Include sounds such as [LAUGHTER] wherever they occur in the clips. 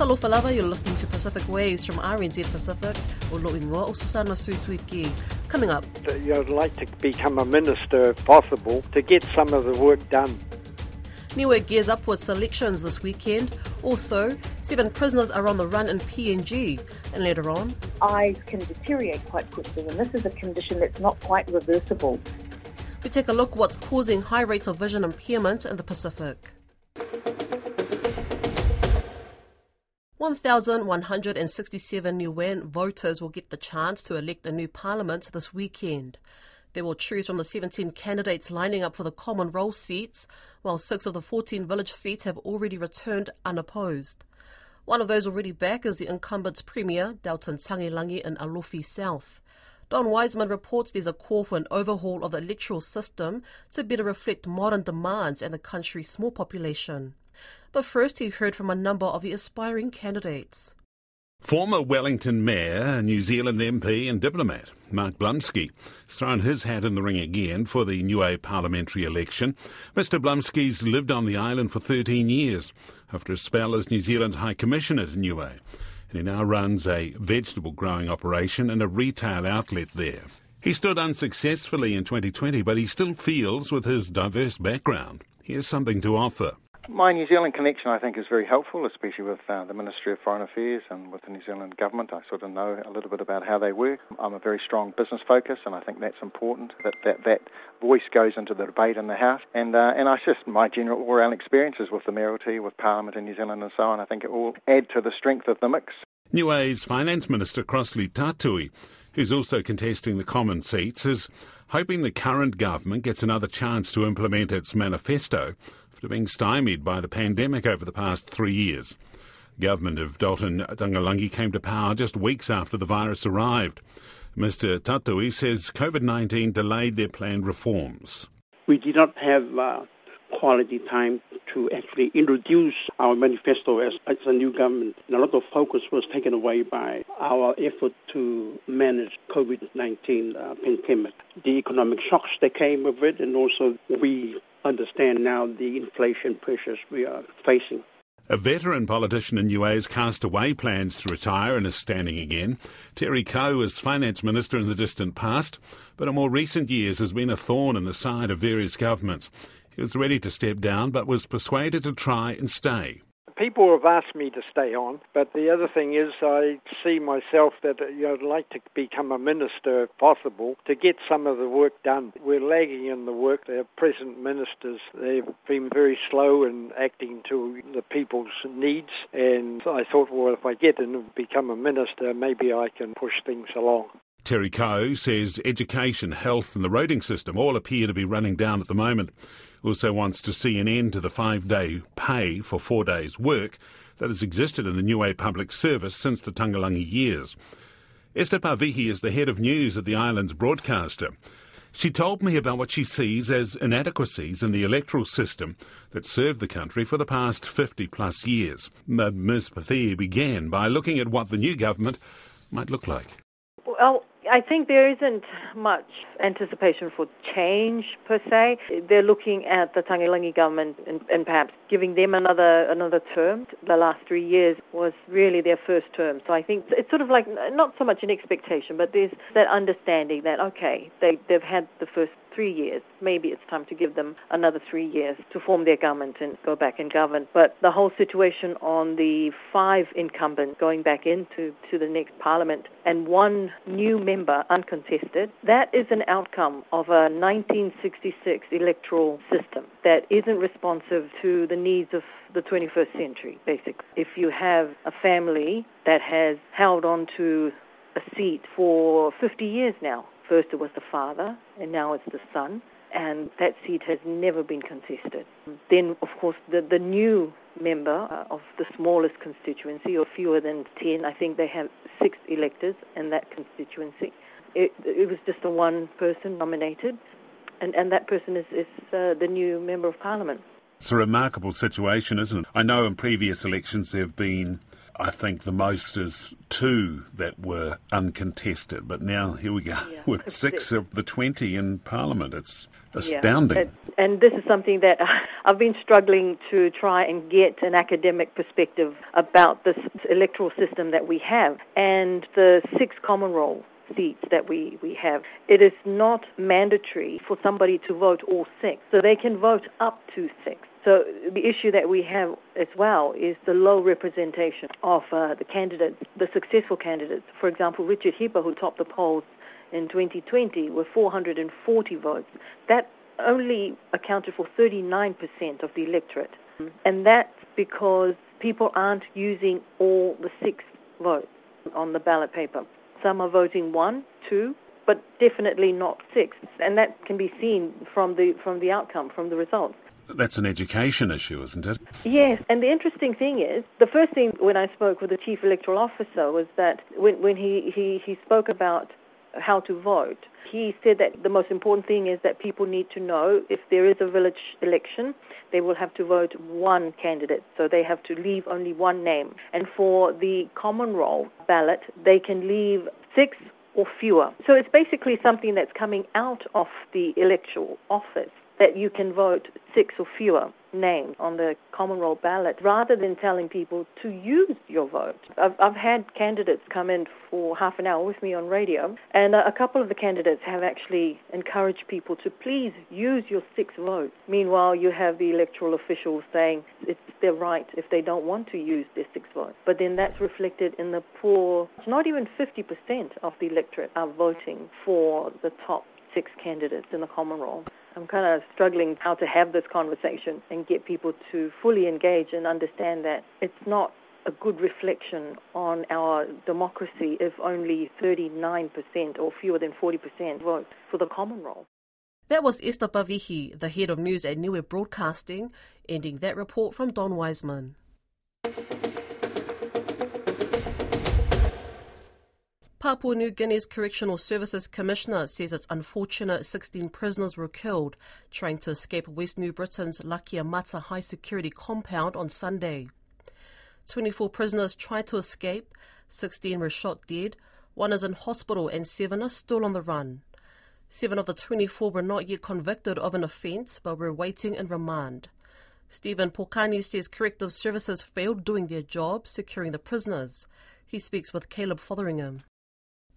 Talofa lava, you're listening to Pacific Waves from RNZ Pacific, o Loingoa o Susana Suisuiki. Coming up. I'd like to become a minister if possible to get some of the work done. Niue gears up for its elections this weekend. Also, seven prisoners are on the run in PNG. And later on, eyes can deteriorate quite quickly, and this is a condition that's not quite reversible. we take a look what's causing high rates of vision impairment in the Pacific. 1,167 Niuean voters will get the chance to elect a new parliament this weekend. They will choose from the 17 candidates lining up for the common roll seats, while six of the 14 village seats have already returned unopposed. One of those already back is the incumbent's Premier, Dalton Tagelagi in Alofi South. Don Wiseman reports there's a call for an overhaul of the electoral system to better reflect modern demands and the country's small population. But first, he heard from a number of the aspiring candidates. Former Wellington Mayor, New Zealand MP and diplomat Mark Blumsky has thrown his hat in the ring again for the Niue parliamentary election. Mr Blumsky's lived on the island for 13 years after a spell as New Zealand's High Commissioner to Niue, and he now runs a vegetable growing operation and a retail outlet there. He stood unsuccessfully in 2020, but he still feels, with his diverse background, he has something to offer. My New Zealand connection, I think, is very helpful, especially with uh, the Ministry of Foreign Affairs and with the New Zealand government. I sort of know a little bit about how they work. I'm a very strong business focus, and I think that's important that that, that voice goes into the debate in the House. And uh, and I just my general all-round experiences with the Mayoralty, with Parliament in New Zealand, and so on. I think it all add to the strength of the mix. Niue's Finance Minister Crossley Tatui, who's also contesting the common seats, is hoping the current government gets another chance to implement its manifesto after being stymied by the pandemic over the past three years. The government of Dalton Tagelagi came to power just weeks after the virus arrived. Mr. Tatui says COVID 19 delayed their planned reforms. We did not have uh, quality time to actually introduce our manifesto as, as a new government. And a lot of focus was taken away by our effort to manage COVID-19 uh, pandemic, the economic shocks that came with it, and also we understand now the inflation pressures we are facing. A veteran politician in has cast away plans to retire and is standing again. Terry Coe was finance minister in the distant past, but in more recent years has been a thorn in the side of various governments. He was ready to step down, but was persuaded to try and stay. People have asked me to stay on, but the other thing is I see myself that uh, you know, I'd like to become a minister if possible to get some of the work done. We're lagging in the work. The present ministers, they've been very slow in acting to the people's needs, and I thought, well, if I get in and become a minister, maybe I can push things along. Terry Coe says education, health, and the roading system all appear to be running down at the moment. Also wants to see an end to the five day pay for four days' work that has existed in the Niue public service since the Tagelagi years. Esther Pavihi is the head of news at the island's broadcaster. She told me about what she sees as inadequacies in the electoral system that served the country for the past 50 plus years. Ms. Pavihi began by looking at what the new government might look like. Well, I think there isn't much anticipation for change per se. They're looking at the Tagelagi government and, and, perhaps giving them another another term. The last three years was really their first term, so I think it's sort of like not so much an expectation, but there's that understanding that okay, they they've had the first three years. Maybe it's time to give them another three years to form their government and go back and govern. But the whole situation on the five incumbents going back into to the next parliament and one new member uncontested, that is an outcome of a 1966 electoral system that isn't responsive to the needs of the 21st century, basically. If you have a family that has held on to a seat for 50 years now, First it was the father, and now it's the son, and that seat has never been contested. Then, of course, the, the new member uh, of the smallest constituency, or fewer than 10, I think they have six electors in that constituency. It, it was just a one person nominated, and, and that person is, is uh, the new member of parliament. It's a remarkable situation, isn't it? I know in previous elections there have been I think the most is two that were uncontested, but now here we go yeah. [LAUGHS] with six of the 20 in Parliament. It's astounding. Yeah. And, and, this is something that [LAUGHS] I've been struggling to try and get an academic perspective about this electoral system that we have and the six common roll seats that we, we have. It is not mandatory for somebody to vote all six, so they can vote up to six. So the issue that we have as well is the low representation of uh, the candidates, the successful candidates. For example, Richard Hipa, who topped the polls in 2020 with 440 votes, that only accounted for 39% of the electorate. And that's because people aren't using all the six votes on the ballot paper. Some are voting one, two, but definitely not six. And that can be seen from the, from the outcome, from the results. That's an education issue, isn't it? Yes, and the interesting thing is, the first thing when I spoke with the chief electoral officer was that when, when he, he, he spoke about how to vote, he said that the most important thing is that people need to know if there is a village election, they will have to vote one candidate. So they have to leave only one name. And for the common roll ballot, they can leave six or fewer. So it's basically something that's coming out of the electoral office that you can vote six or fewer names on the common roll ballot rather than telling people to use your vote. I've, I've had candidates come in for half an hour with me on radio, and a, couple of the candidates have actually encouraged people to please use your six votes. Meanwhile, you have the electoral officials saying it's their right if they don't want to use their six votes. But then that's reflected in the poor, not even 50% of the electorate are voting for the top six candidates in the common roll. I'm kind of struggling how to have this conversation and get people to fully engage and understand that it's not a good reflection on our democracy if only 39% or fewer than 40% vote for the common roll. That was Esther Pavihi, the head of news at Niue Broadcasting, ending that report from Don Wiseman. Papua New Guinea's Correctional Services Commissioner says it's unfortunate 16 prisoners were killed trying to escape West New Britain's Lakiemata High Security Compound on Sunday. 24 prisoners tried to escape, 16 were shot dead, one is in hospital, and seven are still on the run. Seven of the 24 were not yet convicted of an offence but were waiting in remand. Stephen Pokani says corrective services failed doing their job securing the prisoners. He speaks with Caleb Fotheringham.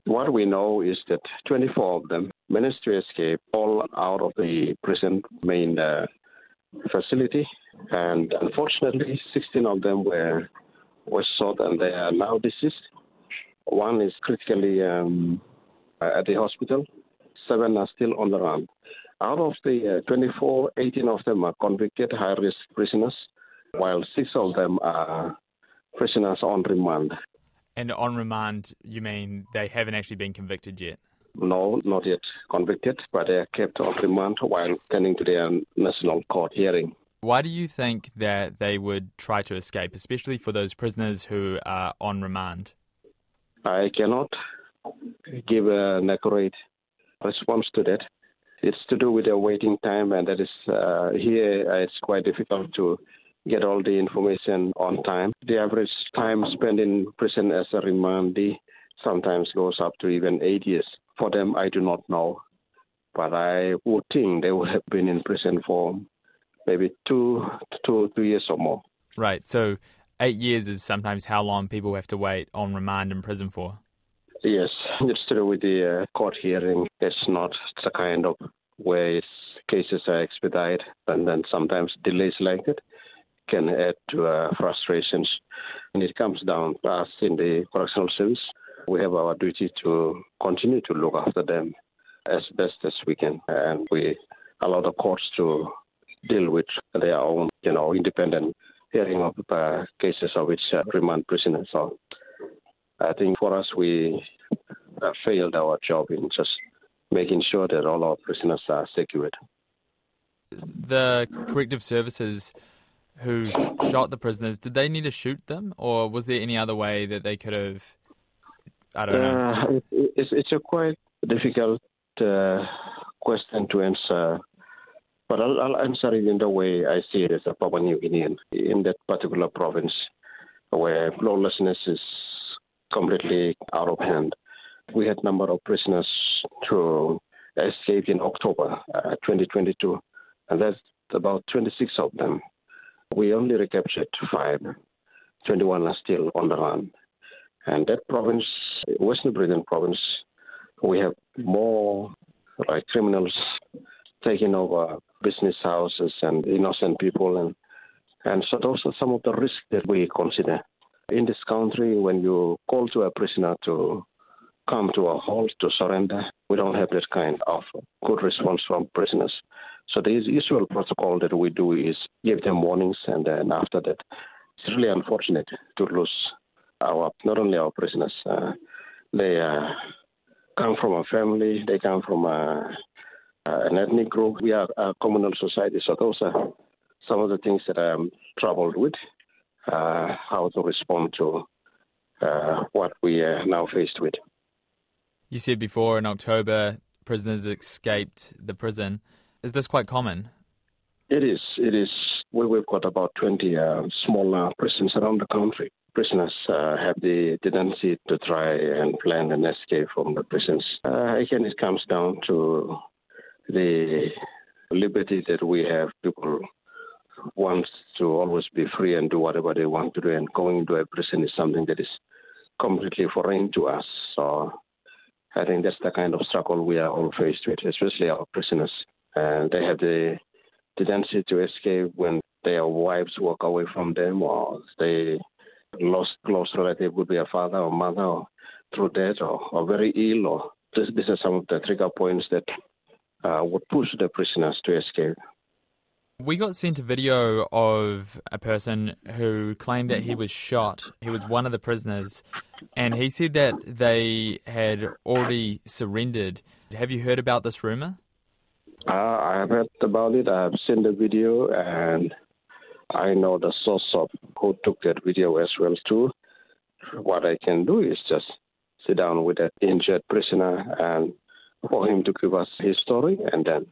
What we know is that 24 of them managed to escape all out of the prison main uh, facility, and unfortunately, 16 of them were were shot and they are now deceased. One is critically um, at the hospital. Seven are still on the run. Out of the uh, 24, 18 of them are convicted high-risk prisoners, while six of them are prisoners on remand. And on remand, you mean they haven't actually been convicted yet? No, not yet convicted, but they are kept on remand while pending to their national court hearing. Why do you think that they would try to escape, especially for those prisoners who are on remand? I cannot give an accurate response to that. It's to do with their waiting time, and that is uh, here uh, it's quite difficult to get all the information on time. The average time spent in prison as a remandee sometimes goes up to even eight years. For them, I do not know, but I would think they would have been in prison for maybe two, two, two years or more. Right. So eight years is sometimes how long people have to wait on remand in prison for. Yes, it's do with the uh, court hearing. It's not the kind of way cases are expedited, and then sometimes delays like that can add to uh, frustrations. And it comes down to us in the correctional service. We have our duty to continue to look after them as best as we can, and we allow the courts to deal with their own, you know, independent hearing of uh, cases of which uh, remand prisoners. So I think for us, we uh, failed our job in just making sure that all our prisoners are secured. The corrective services who sh- shot the prisoners, did they need to shoot them, or was there any other way that they could have? I don't know. Uh, it's, it's a quite difficult uh, question to answer, but I'll, I'll, answer it in the way I see it as a Papua New Guinean in that particular province where lawlessness is completely out of hand. We had number of prisoners to escape in October uh, 2022, and that's about 26 of them. We only recaptured five. 21 are still on the run. And that province, West New Britain province, we have more like criminals taking over business houses and innocent people and and so those are some of the risks that we consider. In this country, when you call to a prisoner to come to a halt to surrender, we don't have that kind of good response from prisoners. So the usual protocol that we do is give them warnings, and then after that, it's really unfortunate to lose our not only our prisoners. Uh, they uh, come from a family, they come from a, an ethnic group. We are a communal society, so those are some of the things that I'm troubled with, uh, how to respond to uh, what we are now faced with. You said before in October, prisoners escaped the prison. Is this quite common? It is. It is. We, we've got about 20 uh, small prisons around the country. Prisoners uh, have the tendency to try and plan an escape from the prisons. Uh, again, it comes down to the liberty that we have. People want to always be free and do whatever they want to do, and going to a prison is something that is completely foreign to us. So I think that's the kind of struggle we are all faced with, especially our prisoners. And they have the tendency to escape when their wives walk away from them or they lost close relative would be a father or mother or through death or, or very ill or this, these are some of the trigger points that uh, would push the prisoners to escape. We got sent a video of a person who claimed that he was shot. He was one of the prisoners, and he said that they had already surrendered. Have you heard about this rumor? Uh, I have heard about it. I have seen the video, and I know the source of who took that video as well too. What I can do is just sit down with that injured prisoner and for him to give us his story, and then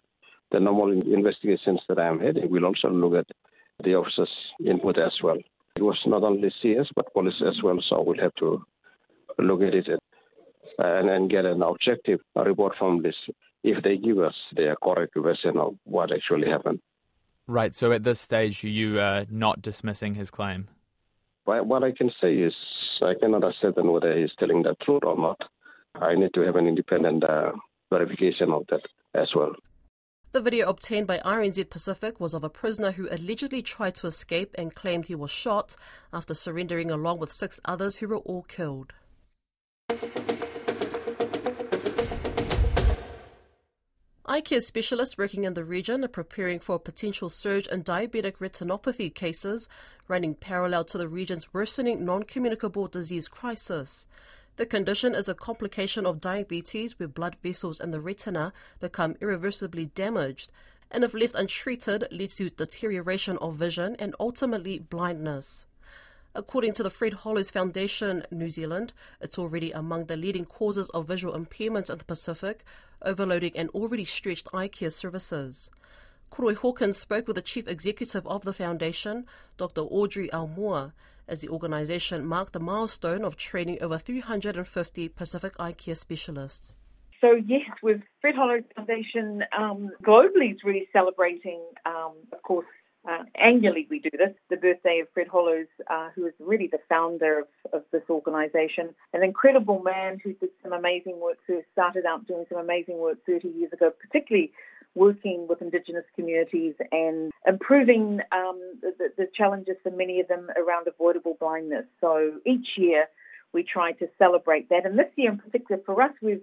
the normal investigations that I am heading will also look at the officers' input as well. It was not only CS but police as well, so we'll have to look at it and, and get an objective report from this if they give us their correct version of what actually happened. Right, so at this stage, you are not dismissing his claim? But what I can say is I cannot ascertain whether he's telling the truth or not. I need to have an independent uh, verification of that as well. The video obtained by RNZ Pacific was of a prisoner who allegedly tried to escape and claimed he was shot after surrendering along with six others who were all killed. Eye care specialists working in the region are preparing for a potential surge in diabetic retinopathy cases, running parallel to the region's worsening non communicable disease crisis. The condition is a complication of diabetes where blood vessels in the retina become irreversibly damaged and, if left untreated, leads to deterioration of vision and ultimately blindness. According to the Fred Hollows Foundation New Zealand, it's already among the leading causes of visual impairments in the Pacific, overloading an already stretched eye care services. Koroi Hawkins spoke with the chief executive of the foundation, Dr. Audrey Aumua, as the organisation marked the milestone of training over 350 Pacific eye care specialists. So yes, with Fred Hollows Foundation um, globally is really celebrating, um, of course, uh, annually we do this, the birthday of Fred Hollows, uh, who is really the founder of, of this organisation. An incredible man who did some amazing work, who started out doing some amazing work 30 years ago, particularly working with Indigenous communities and improving um, the, the challenges for many of them around avoidable blindness. So each year we try to celebrate that. And this year in particular for us, we've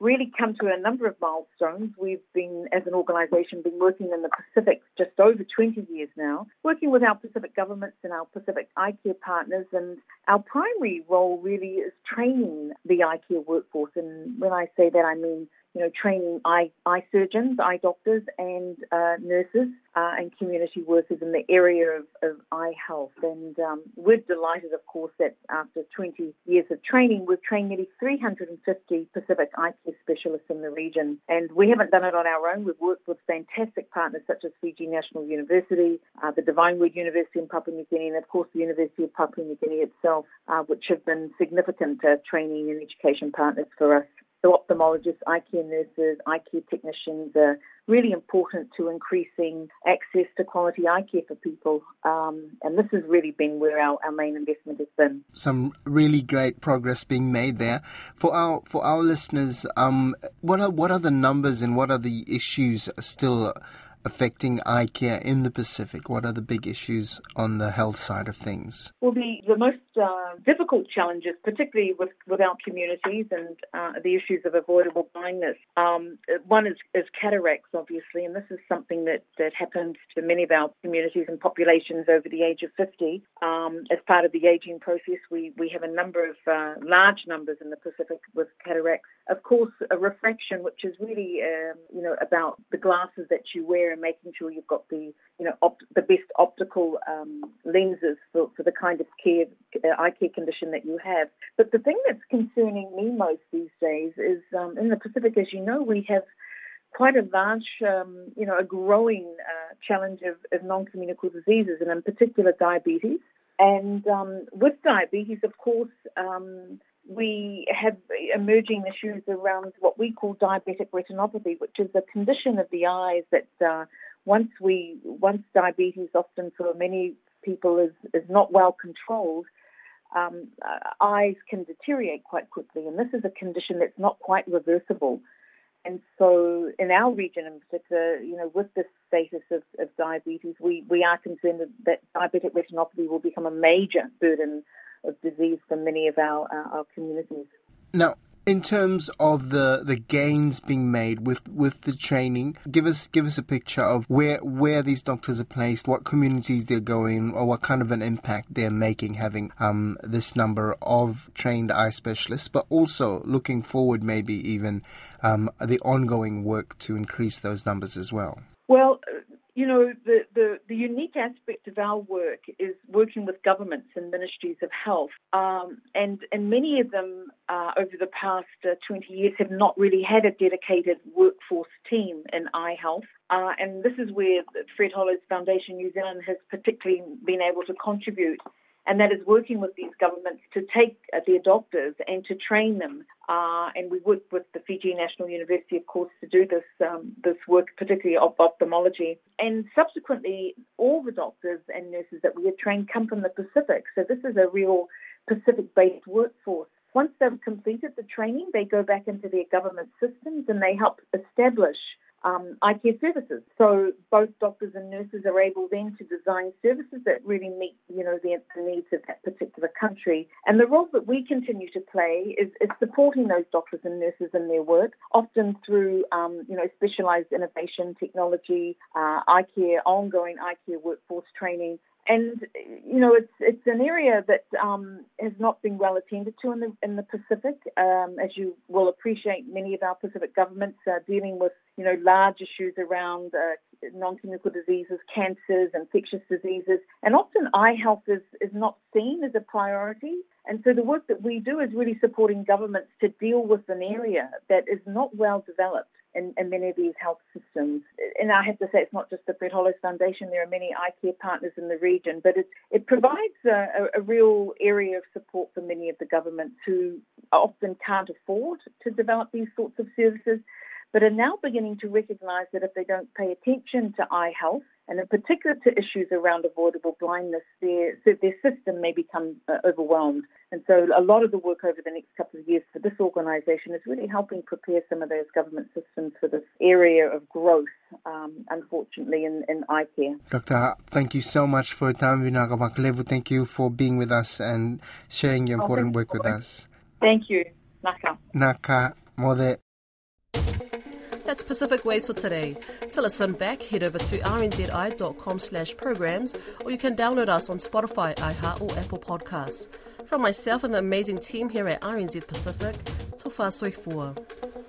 really come to a number of milestones. We've been, as an organisation, been working in the Pacific just over 20 years now, working with our Pacific governments and our Pacific eye care partners. And our primary role really is training the eye care workforce. And when I say that, I mean you know, training eye, eye surgeons, eye doctors, and uh, nurses uh, and community workers in the area of, of eye health. And um, we're delighted, of course, that after 20 years of training, we've trained nearly 350 Pacific eye care specialists in the region. And we haven't done it on our own. We've worked with fantastic partners such as Fiji National University, uh, the Divine Word University in Papua New Guinea, and of course the University of Papua New Guinea itself, uh, which have been significant uh, training and education partners for us. So ophthalmologists, eye care nurses, eye care technicians are really important to increasing access to quality eye care for people. Um, and this has really been where our, our main investment has been. Some really great progress being made there. For our for our listeners, um, what are what are the numbers and what are the issues still affecting eye care in the Pacific? What are the big issues on the health side of things? Well, the, the most uh, difficult challenges, particularly with, with our communities and uh, the issues of avoidable blindness, um, one is, is cataracts, obviously, and this is something that, that happens to many of our communities and populations over the age of 50. Um, as part of the aging process, we, we have a number of uh, large numbers in the Pacific with cataracts. Of course, a refraction, which is really, um, you know, about the glasses that you wear and making sure you've got the you know op- the best optical um, lenses for, for the kind of care uh, eye care condition that you have. But the thing that's concerning me most these days is um, in the Pacific, as you know, we have quite a large, um, you know, a growing uh, challenge of, of non-communicable diseases, and in particular diabetes. And um, with diabetes, of course, um, we have emerging issues around what we call diabetic retinopathy, which is a condition of the eyes that uh, once we once diabetes often for many people is, is not well controlled, um, uh, eyes can deteriorate quite quickly, and this is a condition that's not quite reversible. And so, in our region in particular, you know, with this status of, of diabetes, we, we are concerned that diabetic retinopathy will become a major burden of disease for many of our, our, our communities. Now, in terms of the, the gains being made with, with the training, give us give us a picture of where where these doctors are placed, what communities they're going, or what kind of an impact they're making, having um, this number of trained eye specialists, but also looking forward, maybe even um, the ongoing work to increase those numbers as well. Well, you know, the, the, the, unique aspect of our work is working with governments and ministries of health. Um, and, and many of them uh, over the past uh, 20 years have not really had a dedicated workforce team in eye health. Uh, and this is where Fred Hollows Foundation New Zealand has particularly been able to contribute and that is working with these governments to take uh, their doctors and to train them. Uh, and we work with the Fiji National University, of course, to do this um, this work, particularly of ophthalmology. And subsequently, all the doctors and nurses that we have trained come from the Pacific. So this is a real Pacific-based workforce. Once they've completed the training, they go back into their government systems and they help establish um, eye care services. So both doctors and nurses are able then to design services that really meet, you know, the, the needs of that particular country. And the role that we continue to play is, is supporting those doctors and nurses in their work, often through, um, you know, specialised innovation, technology, uh, eye care, ongoing eye care workforce training, and you know it's it's an area that um, has not been well attended to in the in the Pacific. Um, as you will appreciate, many of our Pacific governments are dealing with you know large issues around uh, non-communicable diseases, cancers, infectious diseases, and often eye health is is not seen as a priority. And so the work that we do is really supporting governments to deal with an area that is not well developed in, in, many of these health systems. And I have to say, it's not just the Fred Hollows Foundation. There are many eye care partners in the region, but it, it provides a, a, real area of support for many of the governments who often can't afford to develop these sorts of services, but are now beginning to recognise that if they don't pay attention to eye health, and in particular to issues around avoidable blindness, their, their system may become uh, overwhelmed. And so a lot of the work over the next couple of years for this organisation is really helping prepare some of those government systems for this area of growth, um, unfortunately, in, in eye care. Doctor, thank you so much for your time, Vinaka Vakalevu. Thank you for being with us and sharing your oh, important oh, work with us. Thank you. Naka. Naka. Mode. That's Pacific Waves for today. To listen back, head over to rnzi.com slash programs or you can download us on Spotify, iHeart or Apple Podcasts. From myself and the amazing team here at RNZ Pacific, Tofa Soifua.